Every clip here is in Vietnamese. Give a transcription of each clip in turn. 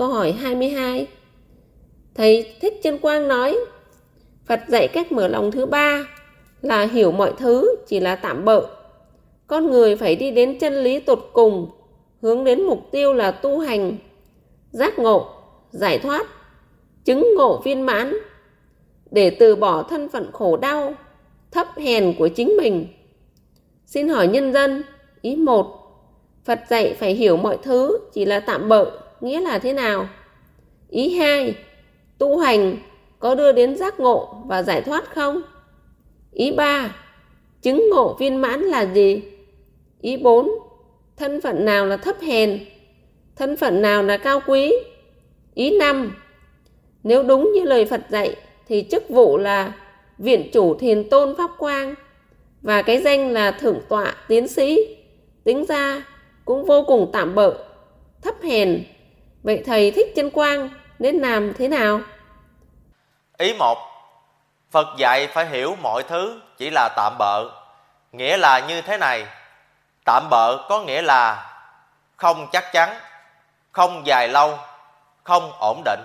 câu hỏi 22. Thầy Thích Chân Quang nói, Phật dạy cách mở lòng thứ ba là hiểu mọi thứ chỉ là tạm bợ. Con người phải đi đến chân lý tột cùng, hướng đến mục tiêu là tu hành, giác ngộ, giải thoát, chứng ngộ viên mãn, để từ bỏ thân phận khổ đau, thấp hèn của chính mình. Xin hỏi nhân dân, ý một Phật dạy phải hiểu mọi thứ chỉ là tạm bợ, nghĩa là thế nào? Ý hai, Tu hành có đưa đến giác ngộ và giải thoát không? Ý ba, Chứng ngộ viên mãn là gì? Ý bốn, Thân phận nào là thấp hèn? Thân phận nào là cao quý? Ý năm, Nếu đúng như lời Phật dạy thì chức vụ là viện chủ thiền tôn pháp quang và cái danh là thượng tọa tiến sĩ tính ra cũng vô cùng tạm bợ, thấp hèn vậy thầy thích chân quang nên làm thế nào? Ý một, phật dạy phải hiểu mọi thứ chỉ là tạm bợ. Nghĩa là như thế này, tạm bợ có nghĩa là không chắc chắn, không dài lâu, không ổn định.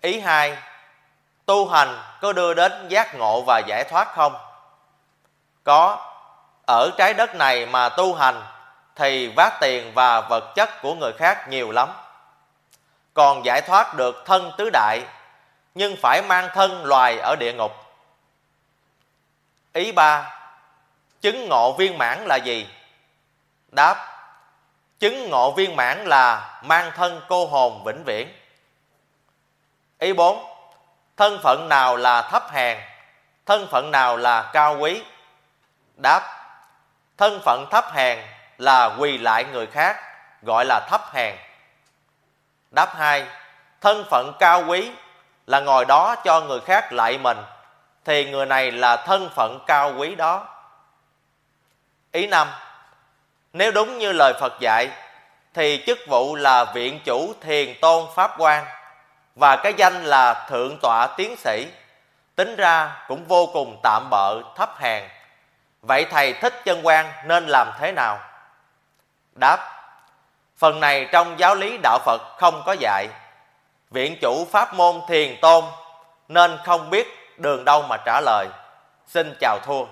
Ý hai, tu hành có đưa đến giác ngộ và giải thoát không? Có, ở trái đất này mà tu hành thì vác tiền và vật chất của người khác nhiều lắm. Còn giải thoát được thân tứ đại, nhưng phải mang thân loài ở địa ngục. Ý ba, chứng ngộ viên mãn là gì? Đáp, chứng ngộ viên mãn là mang thân cô hồn vĩnh viễn. Ý bốn, thân phận nào là thấp hèn, thân phận nào là cao quý? Đáp, thân phận thấp hèn là quỳ lại người khác, gọi là thấp hèn. Đáp hai, thân phận cao quý là ngồi đó cho người khác lại mình, thì người này là thân phận cao quý đó. Ý năm, nếu đúng như lời phật dạy, thì chức vụ là viện chủ thiền tôn pháp quan, và cái danh là thượng tọa tiến sĩ, tính ra cũng vô cùng tạm bợ, thấp hèn. Vậy thầy thích chân quan nên làm thế nào? Đáp, phần này trong giáo lý đạo phật không có dạy. Viện chủ pháp môn thiền tôn nên không biết đường đâu mà trả lời. Xin chào thua.